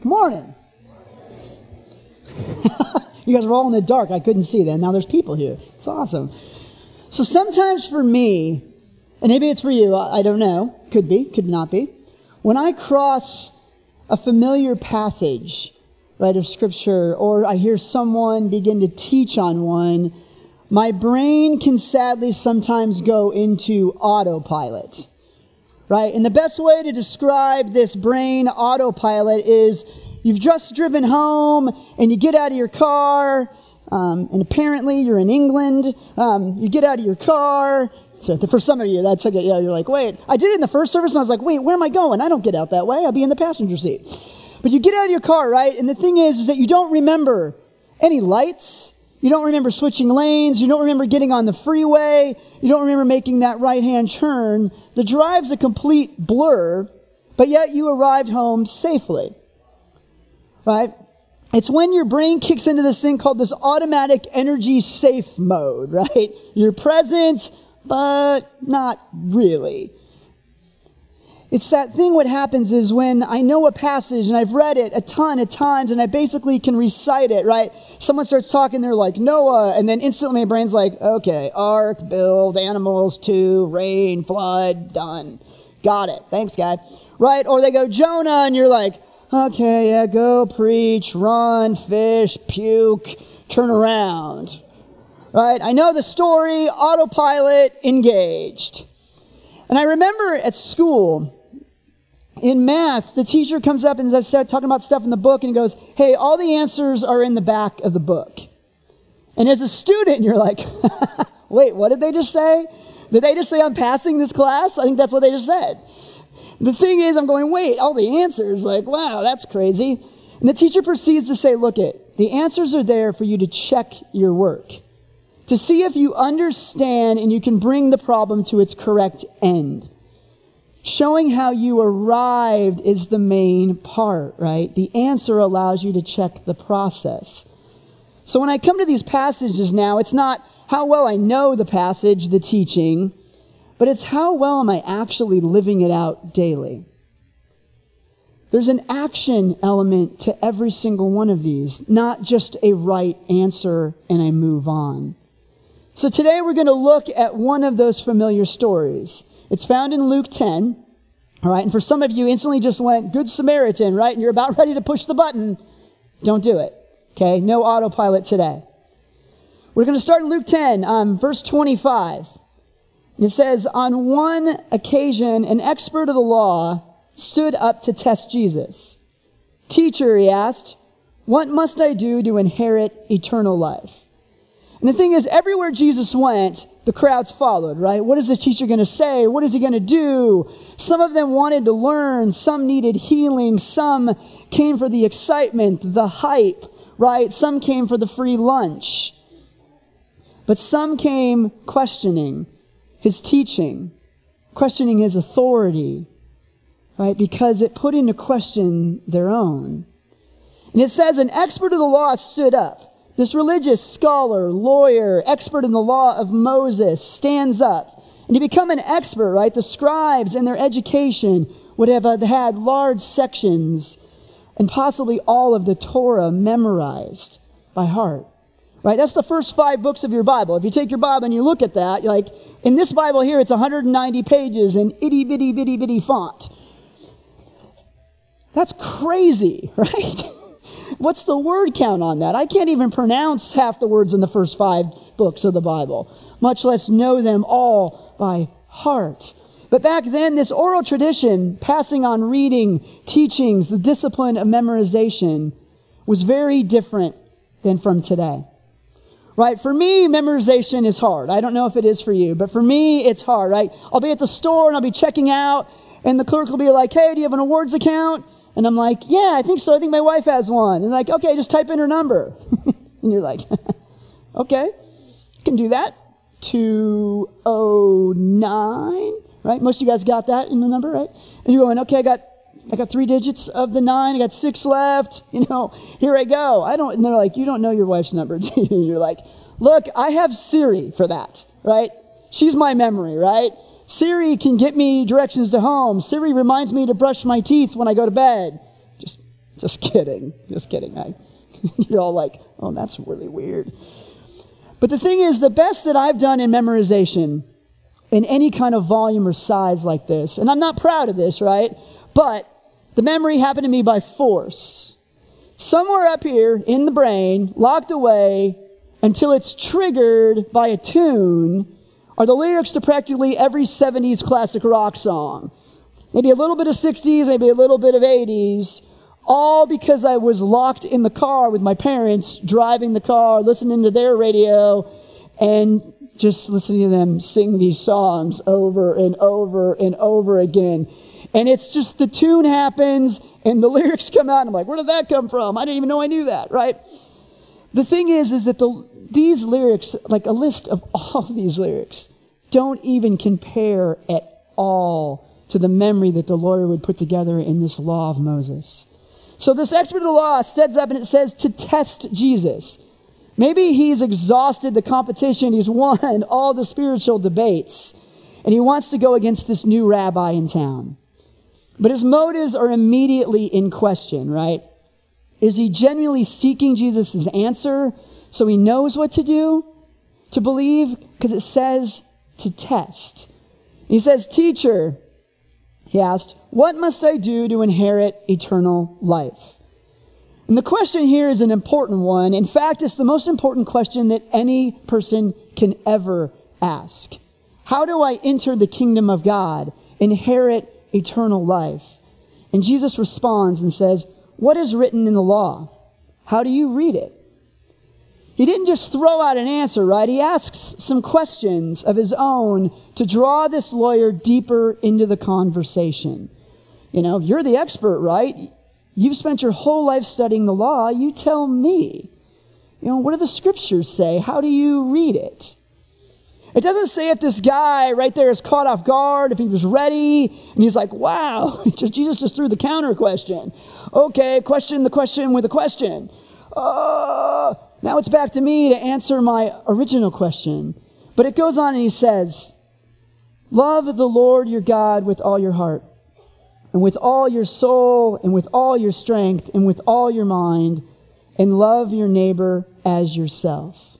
Good morning. you guys were all in the dark. I couldn't see that. Now there's people here. It's awesome. So sometimes for me, and maybe it's for you, I don't know. Could be, could not be. When I cross a familiar passage, right, of scripture, or I hear someone begin to teach on one, my brain can sadly sometimes go into autopilot right? And the best way to describe this brain autopilot is you've just driven home and you get out of your car, um, and apparently you're in England. Um, you get out of your car. So for some of you, that's like, yeah, you're like, wait, I did it in the first service, and I was like, wait, where am I going? I don't get out that way. I'll be in the passenger seat. But you get out of your car, right? And the thing is, is that you don't remember any lights. You don't remember switching lanes. You don't remember getting on the freeway. You don't remember making that right hand turn. The drive's a complete blur, but yet you arrived home safely. Right? It's when your brain kicks into this thing called this automatic energy safe mode, right? You're present, but not really. It's that thing what happens is when I know a passage and I've read it a ton of times and I basically can recite it, right? Someone starts talking, they're like, Noah, and then instantly my brain's like, okay, ark, build, animals, two, rain, flood, done. Got it. Thanks, guy. Right? Or they go, Jonah, and you're like, okay, yeah, go preach, run, fish, puke, turn around. Right? I know the story, autopilot, engaged. And I remember at school, in math, the teacher comes up and starts talking about stuff in the book and he goes, Hey, all the answers are in the back of the book. And as a student, you're like, Wait, what did they just say? Did they just say I'm passing this class? I think that's what they just said. The thing is, I'm going, Wait, all the answers, like, wow, that's crazy. And the teacher proceeds to say, Look, it, the answers are there for you to check your work, to see if you understand and you can bring the problem to its correct end. Showing how you arrived is the main part, right? The answer allows you to check the process. So when I come to these passages now, it's not how well I know the passage, the teaching, but it's how well am I actually living it out daily. There's an action element to every single one of these, not just a right answer and I move on. So today we're going to look at one of those familiar stories. It's found in Luke 10. All right, and for some of you, instantly just went, Good Samaritan, right? And you're about ready to push the button. Don't do it. Okay, no autopilot today. We're going to start in Luke 10, um, verse 25. It says, On one occasion, an expert of the law stood up to test Jesus. Teacher, he asked, What must I do to inherit eternal life? And the thing is, everywhere Jesus went, the crowds followed, right? What is the teacher going to say? What is he going to do? Some of them wanted to learn, some needed healing, some came for the excitement, the hype, right? Some came for the free lunch. But some came questioning his teaching, questioning his authority, right? Because it put into question their own. And it says, an expert of the law stood up this religious scholar, lawyer, expert in the law of Moses stands up. And to become an expert, right, the scribes and their education would have uh, had large sections and possibly all of the Torah memorized by heart. Right? That's the first five books of your Bible. If you take your Bible and you look at that, like, in this Bible here, it's 190 pages in itty bitty bitty bitty font. That's crazy, right? What's the word count on that? I can't even pronounce half the words in the first five books of the Bible, much less know them all by heart. But back then, this oral tradition, passing on reading, teachings, the discipline of memorization, was very different than from today. Right? For me, memorization is hard. I don't know if it is for you, but for me, it's hard, right? I'll be at the store and I'll be checking out, and the clerk will be like, hey, do you have an awards account? And I'm like, yeah, I think so. I think my wife has one. And like, okay, just type in her number. and you're like, okay, can do that. 209, right? Most of you guys got that in the number, right? And you're going, okay, I got I got three digits of the nine. I got six left. You know, here I go. I don't, and they're like, you don't know your wife's number, do you? You're like, look, I have Siri for that, right? She's my memory, right? Siri can get me directions to home. Siri reminds me to brush my teeth when I go to bed. Just Just kidding. Just kidding. I, you're all like, oh, that's really weird. But the thing is, the best that I've done in memorization in any kind of volume or size like this, and I'm not proud of this, right? But the memory happened to me by force. Somewhere up here in the brain, locked away until it's triggered by a tune, are the lyrics to practically every 70s classic rock song. Maybe a little bit of 60s, maybe a little bit of 80s, all because I was locked in the car with my parents, driving the car, listening to their radio, and just listening to them sing these songs over and over and over again. And it's just the tune happens and the lyrics come out, and I'm like, where did that come from? I didn't even know I knew that, right? The thing is, is that the, these lyrics, like a list of all these lyrics, don't even compare at all to the memory that the lawyer would put together in this law of Moses. So this expert of the law steps up and it says to test Jesus. Maybe he's exhausted the competition, he's won all the spiritual debates, and he wants to go against this new rabbi in town. But his motives are immediately in question, right? Is he genuinely seeking Jesus' answer so he knows what to do? To believe? Because it says to test. He says, Teacher, he asked, What must I do to inherit eternal life? And the question here is an important one. In fact, it's the most important question that any person can ever ask. How do I enter the kingdom of God, inherit eternal life? And Jesus responds and says, What is written in the law? How do you read it? He didn't just throw out an answer, right? He asks some questions of his own to draw this lawyer deeper into the conversation. You know, you're the expert, right? You've spent your whole life studying the law. You tell me. You know, what do the scriptures say? How do you read it? It doesn't say if this guy right there is caught off guard, if he was ready, and he's like, wow, Jesus just threw the counter question. Okay, question the question with a question. Uh, now it's back to me to answer my original question. But it goes on and he says, Love the Lord your God with all your heart, and with all your soul, and with all your strength, and with all your mind, and love your neighbor as yourself.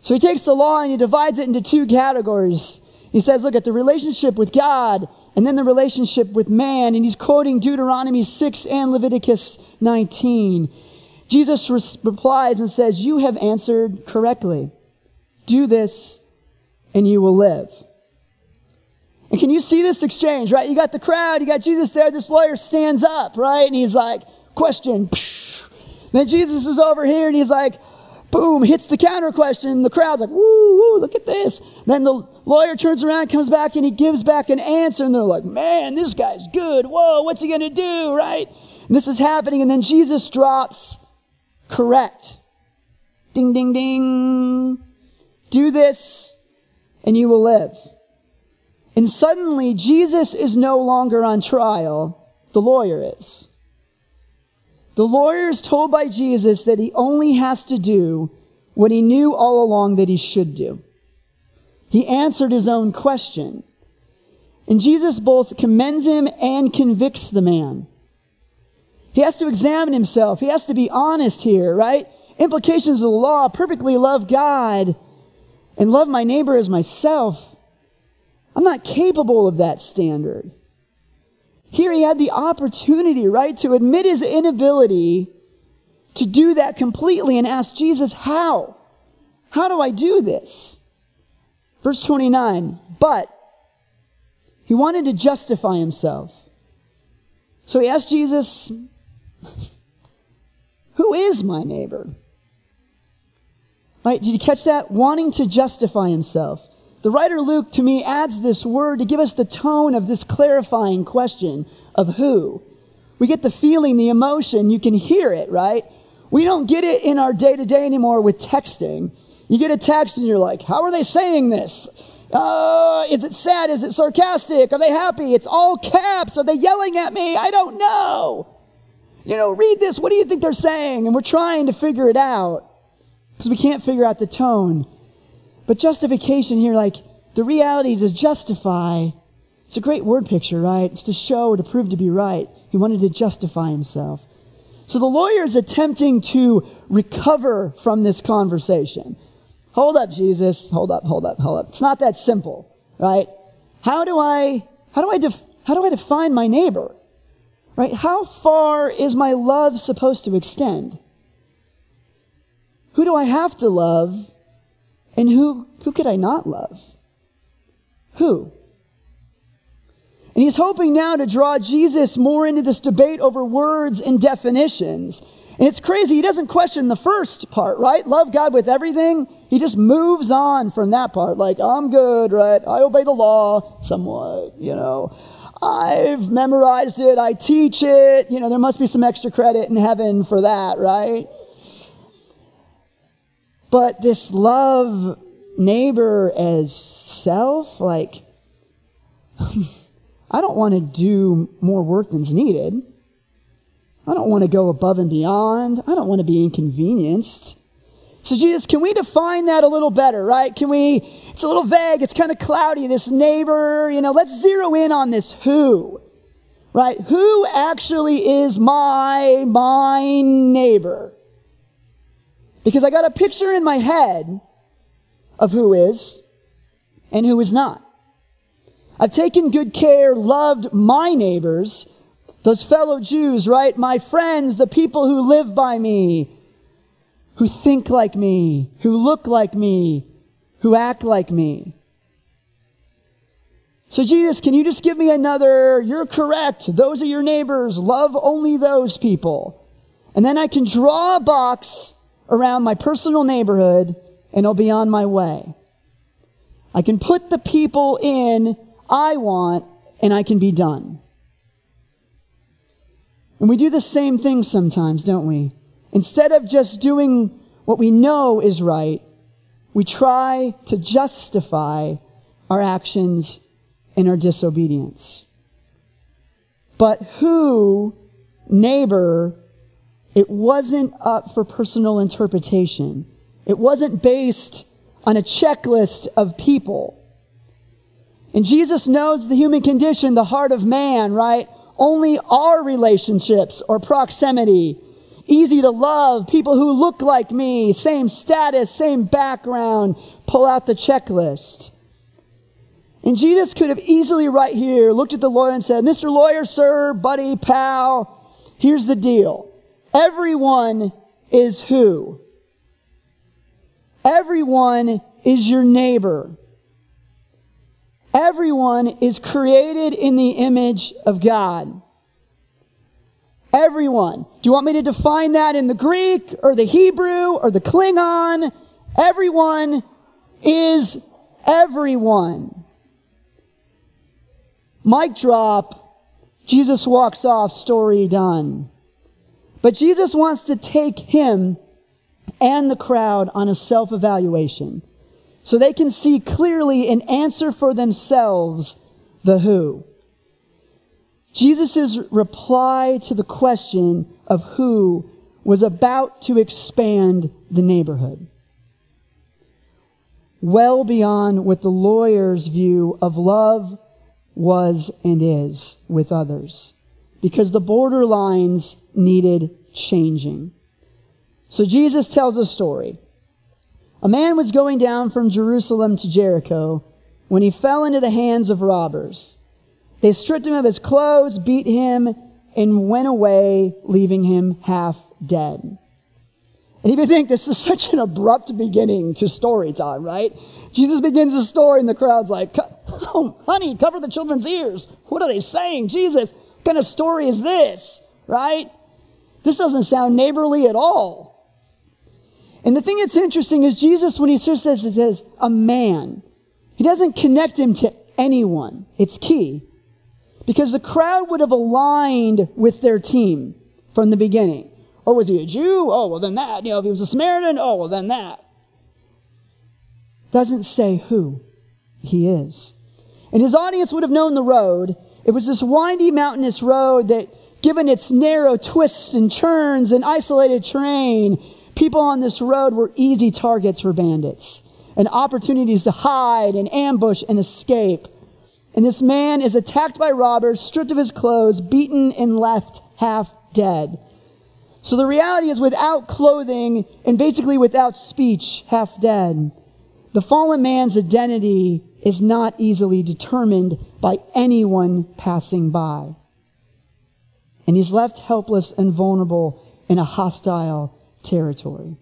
So he takes the law and he divides it into two categories. He says, Look at the relationship with God and then the relationship with man. And he's quoting Deuteronomy 6 and Leviticus 19. Jesus replies and says, You have answered correctly. Do this and you will live. And can you see this exchange, right? You got the crowd, you got Jesus there, this lawyer stands up, right? And he's like, Question. Then Jesus is over here and he's like, boom, hits the counter question. The crowd's like, woo, woo, look at this. Then the lawyer turns around, comes back, and he gives back an answer. And they're like, man, this guy's good. Whoa, what's he going to do, right? And this is happening. And then Jesus drops correct. Ding, ding, ding. Do this and you will live. And suddenly, Jesus is no longer on trial, the lawyer is. The lawyer is told by Jesus that he only has to do what he knew all along that he should do. He answered his own question. And Jesus both commends him and convicts the man. He has to examine himself. He has to be honest here, right? Implications of the law perfectly love God and love my neighbor as myself. I'm not capable of that standard. Here he had the opportunity, right, to admit his inability to do that completely and ask Jesus, How? How do I do this? Verse 29 But he wanted to justify himself. So he asked Jesus, Who is my neighbor? Right? Did you catch that? Wanting to justify himself. The writer Luke, to me, adds this word to give us the tone of this clarifying question of who. We get the feeling, the emotion, you can hear it, right? We don't get it in our day to day anymore with texting. You get a text and you're like, how are they saying this? Uh, is it sad? Is it sarcastic? Are they happy? It's all caps. Are they yelling at me? I don't know you know, read this. What do you think they're saying? And we're trying to figure it out because we can't figure out the tone. But justification here, like the reality to justify, it's a great word picture, right? It's to show, to prove to be right. He wanted to justify himself. So the lawyer is attempting to recover from this conversation. Hold up, Jesus. Hold up, hold up, hold up. It's not that simple, right? How do I, how do I, def, how do I define my neighbor? Right? How far is my love supposed to extend? Who do I have to love? And who, who could I not love? Who? And he's hoping now to draw Jesus more into this debate over words and definitions. And it's crazy. He doesn't question the first part, right? Love God with everything. He just moves on from that part. Like, I'm good, right? I obey the law somewhat, you know. I've memorized it. I teach it. You know, there must be some extra credit in heaven for that, right? But this love neighbor as self, like, I don't want to do more work than's needed. I don't want to go above and beyond. I don't want to be inconvenienced. So, Jesus, can we define that a little better, right? Can we? It's a little vague, it's kind of cloudy. This neighbor, you know, let's zero in on this who, right? Who actually is my, my neighbor? Because I got a picture in my head of who is and who is not. I've taken good care, loved my neighbors, those fellow Jews, right? My friends, the people who live by me, who think like me, who look like me, who act like me. So, Jesus, can you just give me another? You're correct. Those are your neighbors. Love only those people. And then I can draw a box around my personal neighborhood and it'll be on my way. I can put the people in I want and I can be done. And we do the same thing sometimes, don't we? Instead of just doing what we know is right, we try to justify our actions and our disobedience. But who, neighbor, it wasn't up for personal interpretation. It wasn't based on a checklist of people. And Jesus knows the human condition, the heart of man, right? Only our relationships or proximity, easy to love, people who look like me, same status, same background, pull out the checklist. And Jesus could have easily, right here, looked at the lawyer and said, Mr. Lawyer, sir, buddy, pal, here's the deal. Everyone is who? Everyone is your neighbor. Everyone is created in the image of God. Everyone. Do you want me to define that in the Greek or the Hebrew or the Klingon? Everyone is everyone. Mic drop. Jesus walks off, story done. But Jesus wants to take him and the crowd on a self evaluation so they can see clearly and answer for themselves the who. Jesus' reply to the question of who was about to expand the neighborhood. Well beyond what the lawyer's view of love was and is with others. Because the borderlines needed changing. So Jesus tells a story. A man was going down from Jerusalem to Jericho when he fell into the hands of robbers. They stripped him of his clothes, beat him, and went away, leaving him half dead. And you think this is such an abrupt beginning to story time, right? Jesus begins the story, and the crowd's like, oh, honey, cover the children's ears. What are they saying? Jesus, what kind of story is this, right? This doesn't sound neighborly at all. And the thing that's interesting is Jesus, when he says this, he says, a man. He doesn't connect him to anyone. It's key. Because the crowd would have aligned with their team from the beginning. Oh, was he a Jew? Oh, well, then that. You know, if he was a Samaritan, oh, well, then that. Doesn't say who he is. And his audience would have known the road. It was this windy, mountainous road that Given its narrow twists and turns and isolated terrain, people on this road were easy targets for bandits and opportunities to hide and ambush and escape. And this man is attacked by robbers, stripped of his clothes, beaten, and left half dead. So the reality is, without clothing and basically without speech, half dead, the fallen man's identity is not easily determined by anyone passing by. And he's left helpless and vulnerable in a hostile territory.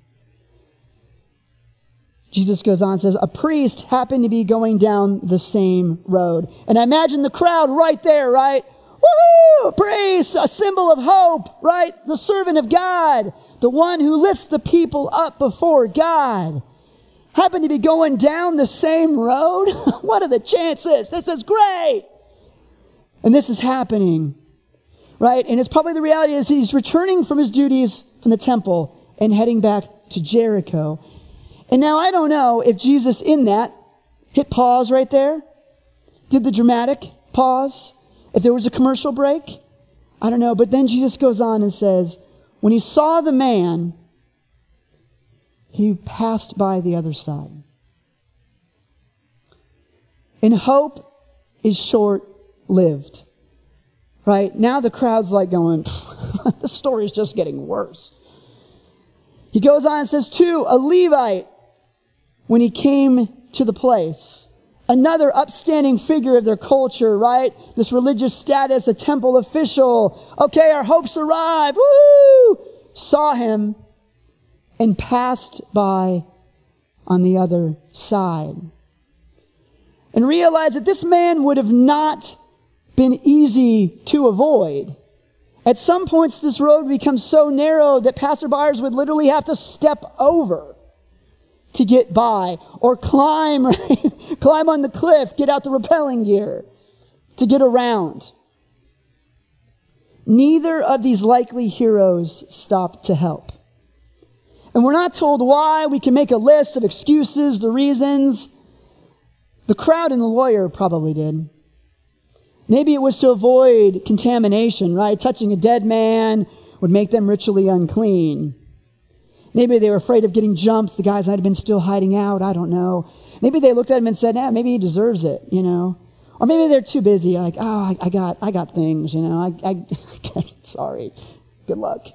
Jesus goes on and says, A priest happened to be going down the same road. And I imagine the crowd right there, right? Woohoo! Praise, a symbol of hope, right? The servant of God, the one who lifts the people up before God. Happened to be going down the same road? what are the chances? This is great. And this is happening, right? And it's probably the reality is he's returning from his duties from the temple and heading back to Jericho. And now I don't know if Jesus in that hit pause right there, did the dramatic pause, if there was a commercial break, I don't know. But then Jesus goes on and says, when he saw the man, he passed by the other side. And hope is short lived. Right? Now the crowd's like going, the story's just getting worse. He goes on and says, two, a Levite, when he came to the place, another upstanding figure of their culture, right? This religious status, a temple official. Okay, our hopes arrive. Woo! Saw him and passed by on the other side. And realized that this man would have not been easy to avoid. At some points, this road becomes so narrow that passerbyers would literally have to step over to get by or climb, right? climb on the cliff, get out the rappelling gear to get around. Neither of these likely heroes stopped to help. And we're not told why. We can make a list of excuses, the reasons. The crowd and the lawyer probably did. Maybe it was to avoid contamination, right? Touching a dead man would make them ritually unclean. Maybe they were afraid of getting jumped. The guys might have been still hiding out. I don't know. Maybe they looked at him and said, "Yeah, maybe he deserves it," you know. Or maybe they're too busy. Like, oh, I, I got, I got things, you know. I, I sorry. Good luck.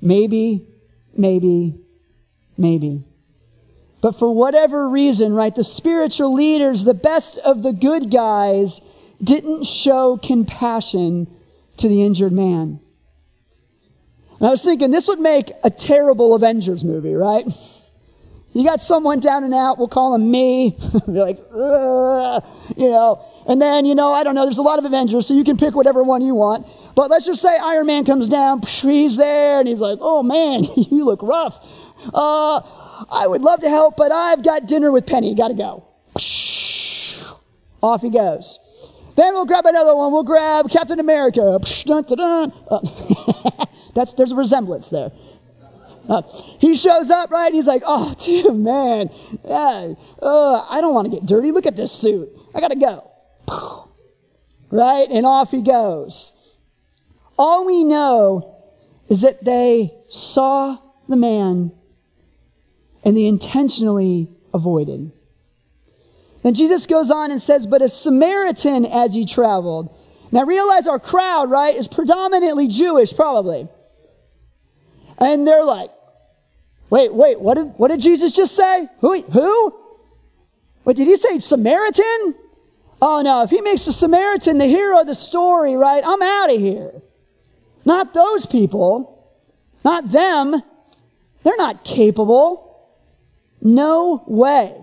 Maybe, maybe, maybe. But for whatever reason, right, the spiritual leaders, the best of the good guys, didn't show compassion to the injured man. And I was thinking this would make a terrible Avengers movie, right? You got someone down and out, we'll call him me. Be like, you know. And then, you know, I don't know, there's a lot of Avengers, so you can pick whatever one you want. But let's just say Iron Man comes down, he's there, and he's like, oh man, you look rough. Uh, I would love to help, but I've got dinner with Penny, gotta go. Off he goes. Then we'll grab another one. We'll grab Captain America. Dun, dun, dun. Uh, That's, there's a resemblance there. Uh, he shows up, right? He's like, oh, dude, man, yeah, uh, I don't want to get dirty. Look at this suit. I got to go. Right? And off he goes. All we know is that they saw the man and they intentionally avoided. Then Jesus goes on and says, But a Samaritan as he traveled. Now realize our crowd, right, is predominantly Jewish, probably. And they're like, wait, wait, what did, what did Jesus just say? Who? Who? What did he say? Samaritan? Oh no, if he makes the Samaritan the hero of the story, right, I'm out of here. Not those people. Not them. They're not capable. No way.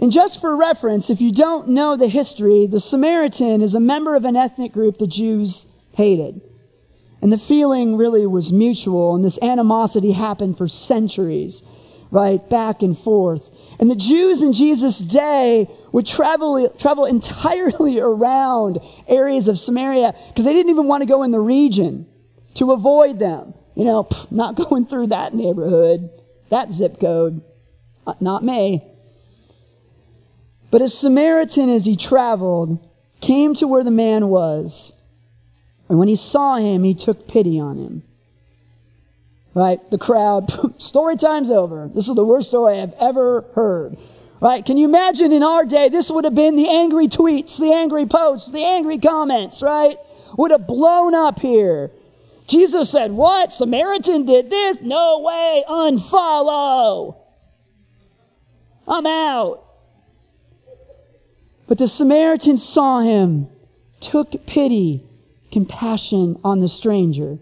And just for reference, if you don't know the history, the Samaritan is a member of an ethnic group the Jews hated. And the feeling really was mutual, and this animosity happened for centuries, right? Back and forth. And the Jews in Jesus' day would travel, travel entirely around areas of Samaria because they didn't even want to go in the region to avoid them. You know, not going through that neighborhood, that zip code. Not me. But a Samaritan, as he traveled, came to where the man was and when he saw him, he took pity on him. Right? The crowd, story time's over. This is the worst story I've ever heard. Right? Can you imagine in our day, this would have been the angry tweets, the angry posts, the angry comments, right? Would have blown up here. Jesus said, What? Samaritan did this? No way. Unfollow. I'm out. But the Samaritan saw him, took pity, compassion on the stranger.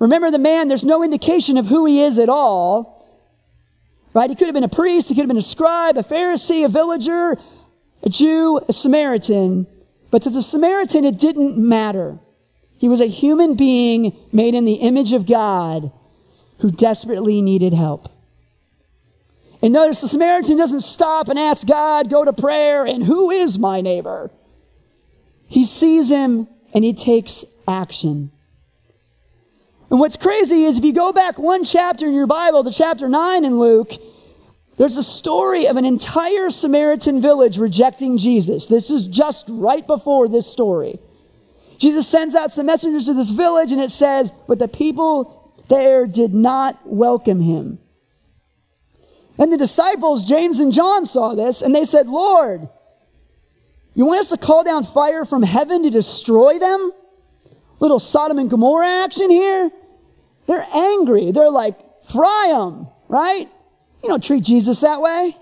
Remember the man, there's no indication of who he is at all. Right? He could have been a priest, he could have been a scribe, a Pharisee, a villager, a Jew, a Samaritan. But to the Samaritan, it didn't matter. He was a human being made in the image of God who desperately needed help. And notice the Samaritan doesn't stop and ask God, go to prayer, and who is my neighbor? He sees him and he takes action. And what's crazy is if you go back one chapter in your Bible to chapter 9 in Luke, there's a story of an entire Samaritan village rejecting Jesus. This is just right before this story. Jesus sends out some messengers to this village, and it says, But the people there did not welcome him. And the disciples, James and John, saw this and they said, Lord, you want us to call down fire from heaven to destroy them? Little Sodom and Gomorrah action here. They're angry. They're like, fry them, right? You don't treat Jesus that way.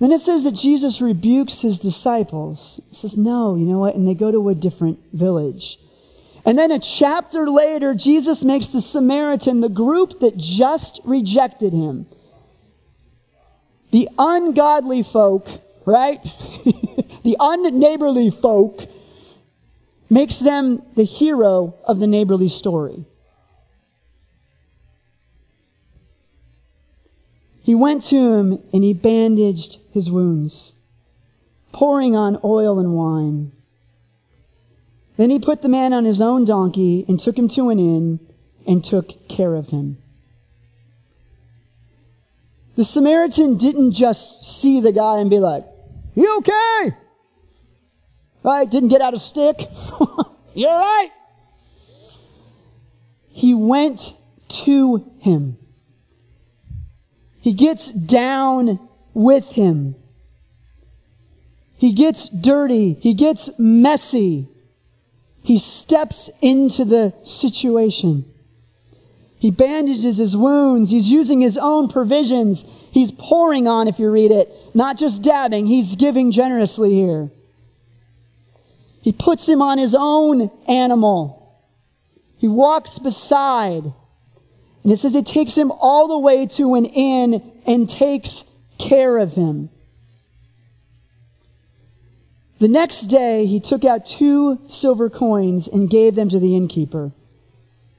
Then it says that Jesus rebukes his disciples. It says, no, you know what? And they go to a different village. And then a chapter later, Jesus makes the Samaritan, the group that just rejected him, the ungodly folk, right? the unneighborly folk makes them the hero of the neighborly story. He went to him and he bandaged his wounds, pouring on oil and wine. Then he put the man on his own donkey and took him to an inn and took care of him. The Samaritan didn't just see the guy and be like, You okay? Right? Didn't get out a stick. You're right. He went to him. He gets down with him. He gets dirty. He gets messy. He steps into the situation. He bandages his wounds. He's using his own provisions. He's pouring on, if you read it, not just dabbing. He's giving generously here. He puts him on his own animal. He walks beside. And it says it takes him all the way to an inn and takes care of him. The next day, he took out two silver coins and gave them to the innkeeper.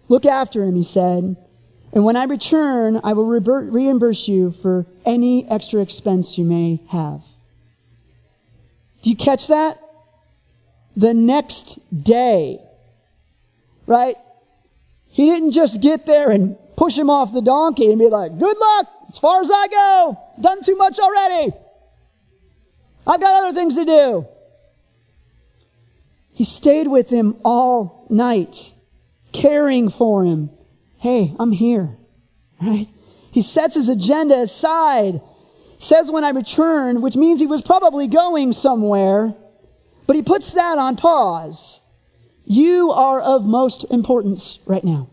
Look after him, he said, and when I return, I will reimburse you for any extra expense you may have. Do you catch that? The next day, right? He didn't just get there and push him off the donkey and be like, good luck, as far as I go, done too much already. I've got other things to do. He stayed with him all night caring for him. Hey, I'm here, right? He sets his agenda aside, says when I return, which means he was probably going somewhere, but he puts that on pause. You are of most importance right now.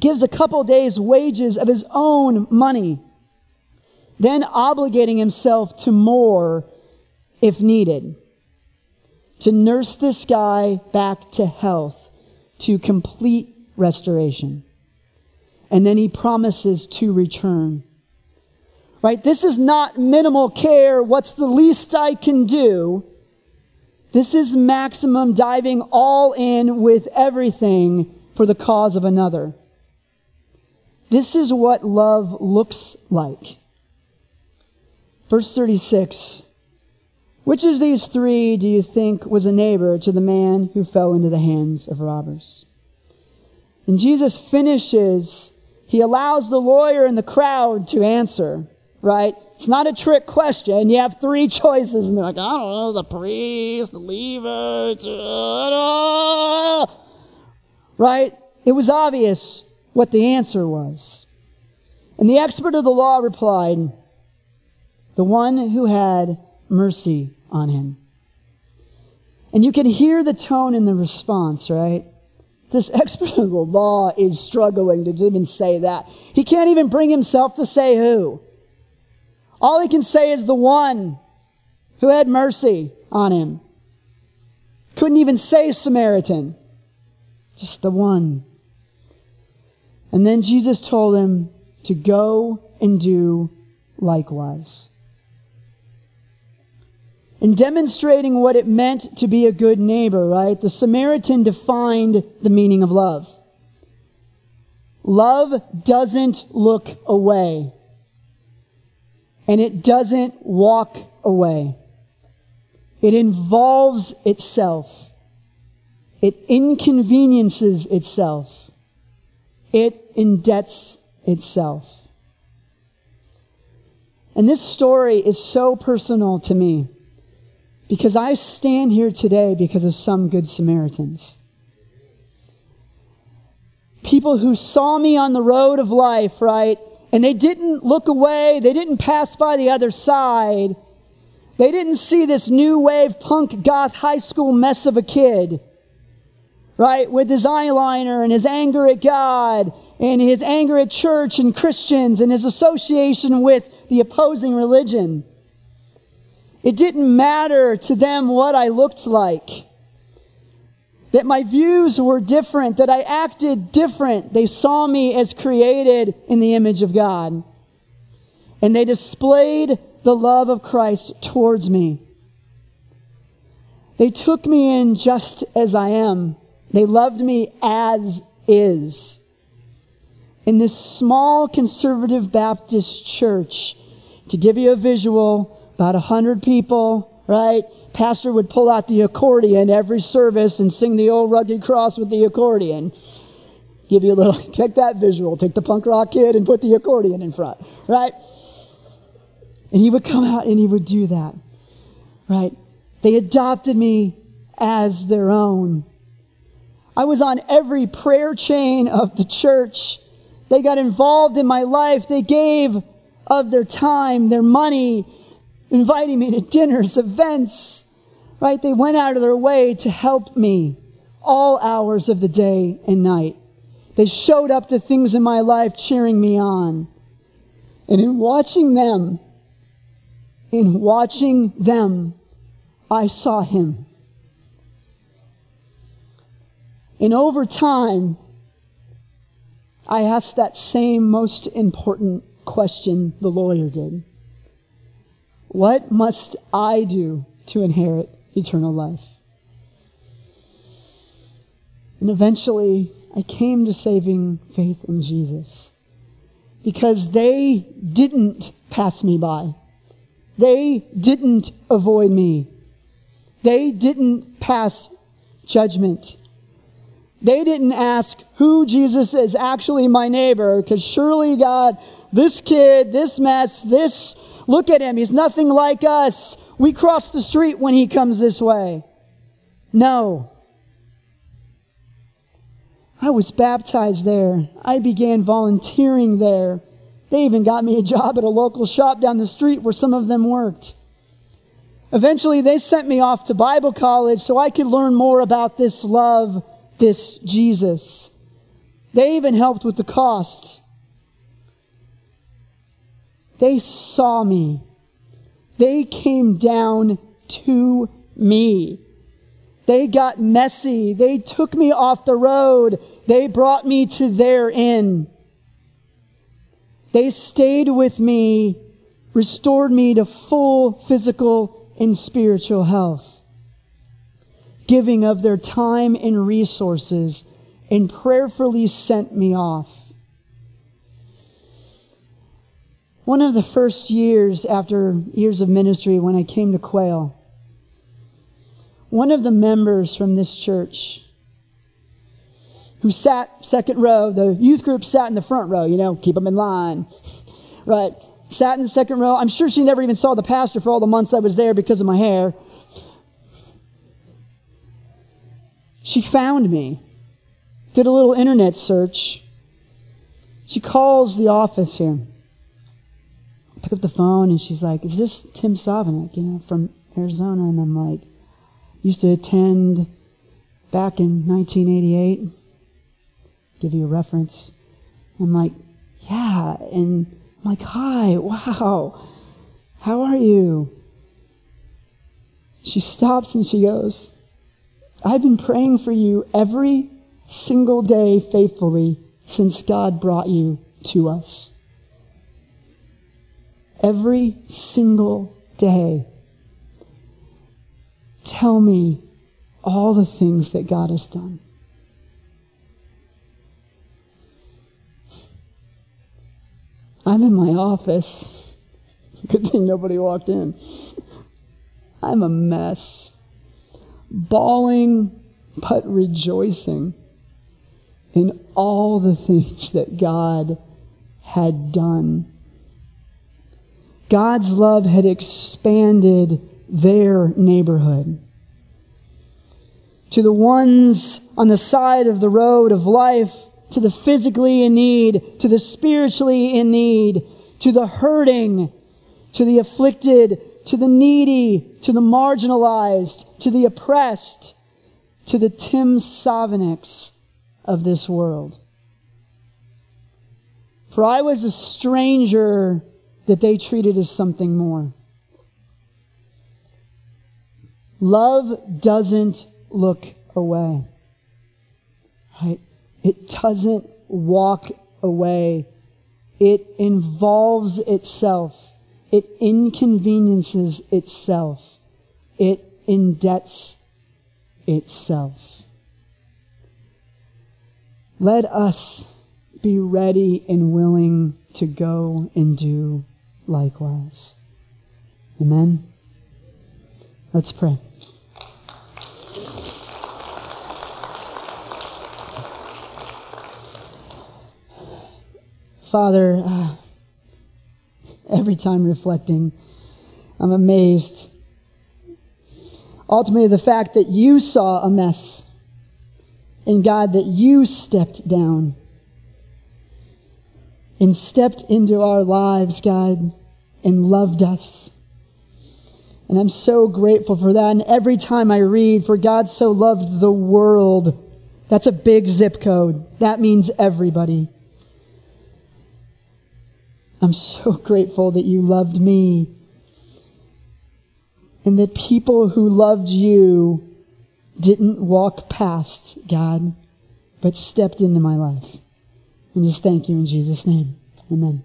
Gives a couple days' wages of his own money, then obligating himself to more if needed to nurse this guy back to health to complete restoration. And then he promises to return. Right? This is not minimal care. What's the least I can do? This is maximum diving all in with everything for the cause of another. This is what love looks like. Verse 36 which of these three do you think was a neighbor to the man who fell into the hands of robbers? And Jesus finishes, he allows the lawyer and the crowd to answer, right? It's not a trick question. You have three choices, and they're like, I don't know, the priest, the Levites, uh, right? It was obvious what the answer was. And the expert of the law replied, The one who had mercy on him. And you can hear the tone in the response, right? this expert of the law is struggling to even say that. He can't even bring himself to say who. All he can say is the one who had mercy on him. Couldn't even say Samaritan, just the one. And then Jesus told him to go and do likewise. In demonstrating what it meant to be a good neighbor, right, the Samaritan defined the meaning of love. Love doesn't look away, and it doesn't walk away. It involves itself. It inconveniences itself. It indebts itself. And this story is so personal to me because I stand here today because of some good Samaritans. People who saw me on the road of life, right? And they didn't look away, they didn't pass by the other side. They didn't see this new wave punk goth high school mess of a kid, right? With his eyeliner and his anger at God and his anger at church and Christians and his association with the opposing religion. It didn't matter to them what I looked like. That my views were different, that I acted different. They saw me as created in the image of God. And they displayed the love of Christ towards me. They took me in just as I am. They loved me as is. In this small conservative Baptist church, to give you a visual, about 100 people, right? Pastor would pull out the accordion every service and sing the old rugged cross with the accordion. Give you a little, check that visual. Take the punk rock kid and put the accordion in front, right? And he would come out and he would do that. Right? They adopted me as their own. I was on every prayer chain of the church. They got involved in my life. They gave of their time, their money, inviting me to dinners, events. Right? They went out of their way to help me all hours of the day and night. They showed up to things in my life cheering me on. And in watching them, in watching them, I saw him. And over time, I asked that same most important question the lawyer did What must I do to inherit eternal life? And eventually, I came to saving faith in Jesus because they didn't pass me by. They didn't avoid me. They didn't pass judgment. They didn't ask who Jesus is actually my neighbor, because surely God, this kid, this mess, this, look at him. He's nothing like us. We cross the street when he comes this way. No. I was baptized there. I began volunteering there. They even got me a job at a local shop down the street where some of them worked. Eventually, they sent me off to Bible college so I could learn more about this love, this Jesus. They even helped with the cost. They saw me. They came down to me. They got messy. They took me off the road. They brought me to their inn. They stayed with me, restored me to full physical and spiritual health, giving of their time and resources, and prayerfully sent me off. One of the first years after years of ministry when I came to Quail, one of the members from this church who sat second row. The youth group sat in the front row, you know, keep them in line. Right. Sat in the second row. I'm sure she never even saw the pastor for all the months I was there because of my hair. She found me, did a little internet search. She calls the office here. Pick up the phone and she's like, Is this Tim Savanek, you know, from Arizona? And I'm like, Used to attend back in 1988 give you a reference. I'm like, yeah. And I'm like, hi, wow. How are you? She stops and she goes, I've been praying for you every single day faithfully since God brought you to us. Every single day. Tell me all the things that God has done. I'm in my office. Good thing nobody walked in. I'm a mess. Bawling, but rejoicing in all the things that God had done. God's love had expanded their neighborhood. To the ones on the side of the road of life, to the physically in need, to the spiritually in need, to the hurting, to the afflicted, to the needy, to the marginalized, to the oppressed, to the Tim Saviniks of this world. For I was a stranger that they treated as something more. Love doesn't look away. Right? It doesn't walk away. It involves itself. It inconveniences itself. It indebts itself. Let us be ready and willing to go and do likewise. Amen. Let's pray. Father, uh, every time reflecting, I'm amazed. Ultimately, the fact that you saw a mess, and God, that you stepped down and stepped into our lives, God, and loved us. And I'm so grateful for that. And every time I read, for God so loved the world, that's a big zip code. That means everybody. I'm so grateful that you loved me and that people who loved you didn't walk past God, but stepped into my life. And just thank you in Jesus' name. Amen.